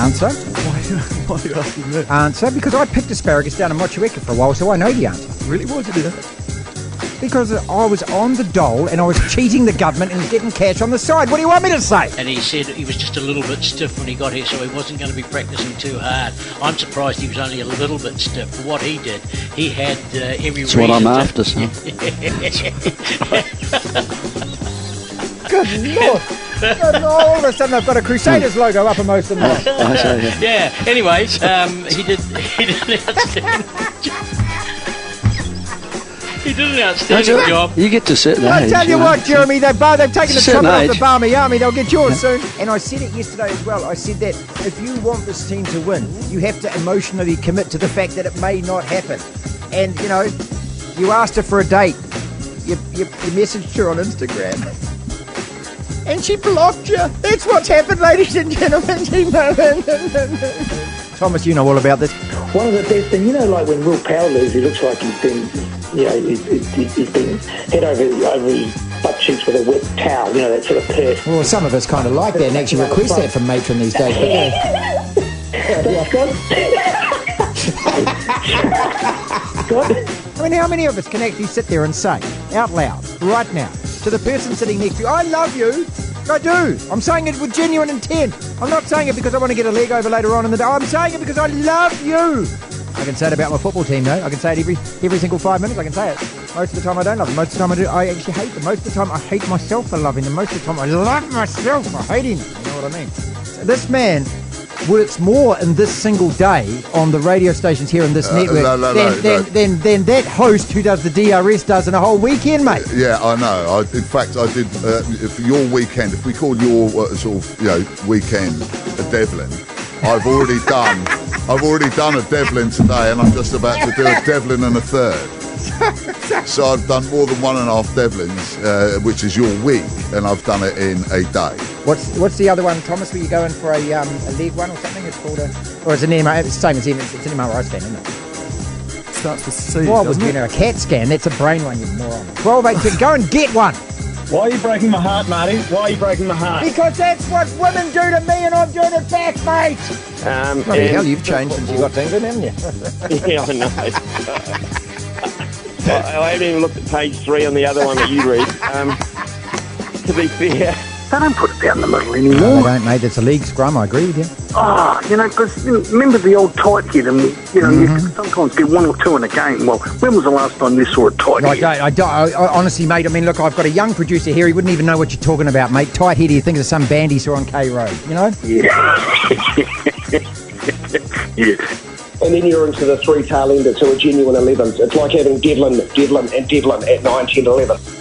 Answer. Why, why are you asking me? Answer. Because I picked asparagus down in Motueka for a while, so I know the answer. Really? Why did you do that? Because I was on the dole and I was cheating the government and getting cash on the side. What do you want me to say? And he said he was just a little bit stiff when he got here, so he wasn't going to be practicing too hard. I'm surprised he was only a little bit stiff for what he did. He had uh, every That's what I'm reason after, son. Good lord. And all of a sudden I've got a Crusaders logo uppermost in there. I say, yeah. yeah. Anyways, um, he did. He did an outstanding. he did an outstanding job. You get to certain I age. tell you know. what, Jeremy, they've, bar- they've taken the Certain trumpet off the. Barmy Army. They'll get yours soon. And I said it yesterday as well. I said that if you want this team to win, you have to emotionally commit to the fact that it may not happen. And, you know, you asked her for a date. You, you, you messaged her on Instagram. And she blocked you. That's what's happened, ladies and gentlemen. Thomas, you know all about this. One of the best, and you know, like when Will Power loses, he looks like he's been, you know, he's, he's, he's been head over, over his butt cheeks with a wet towel, you know, that sort of purse. Well, some of us kind of like that and actually request that from matron these days. But, uh, yeah. God, I mean, how many of us can actually sit there and say out loud, right now, to the person sitting next to you, I love you? I do. I'm saying it with genuine intent. I'm not saying it because I want to get a leg over later on in the day. I'm saying it because I love you. I can say it about my football team, though. I can say it every every single five minutes. I can say it. Most of the time, I don't love them. Most of the time, I do. I actually hate them. Most of the time, I hate myself for loving them. Most of the time, I love myself for hating. You know what I mean? So this man works more in this single day on the radio stations here in this Uh, network no, no, than, no, than, no. than, than that host who does the DRS does in a whole weekend, mate. Yeah, I know. I, in fact, I did uh, for your weekend. If we call your uh, sort of you know weekend a Devlin, I've already done. I've already done a Devlin today, and I'm just about to do a Devlin and a third. So I've done more than one and a half Devlins, uh, which is your week, and I've done it in a day. What's what's the other one, Thomas? Were you going for a um, a leg one or something? It's called a or it's an MRI. It's the same as M- it's an MRI scan, isn't it? Starts with C. What would doesn't you know? A CAT scan. That's a brain one, you moron. Twelve eight. Go and get one. Why are you breaking my heart, Marty? Why are you breaking my heart? Because that's what women do to me, and I'm doing it back, mate. Um, Bloody hell, you've changed since you got to England, haven't you? yeah, I know. I, I haven't even looked at page three on the other one that you read. Um, to be fair, they don't put it down the middle They don't, mate. It's a league scrum. I agree with you. Oh, you know, because remember the old tight head, and you know, you Mm-hmm. can sometimes get one or two in a game. Well, when was the last time you saw a tight I head? don't, I don't, I, I, honestly, mate. I mean, look, I've got a young producer here. He wouldn't even know what you're talking about, mate. Tight head. He thinks of some band he saw on K Road. You know? Yeah. yeah. And then you're into the three tail enders who are genuine 11s. It's like having Devlin, Devlin, and Devlin at 9, 10, 11.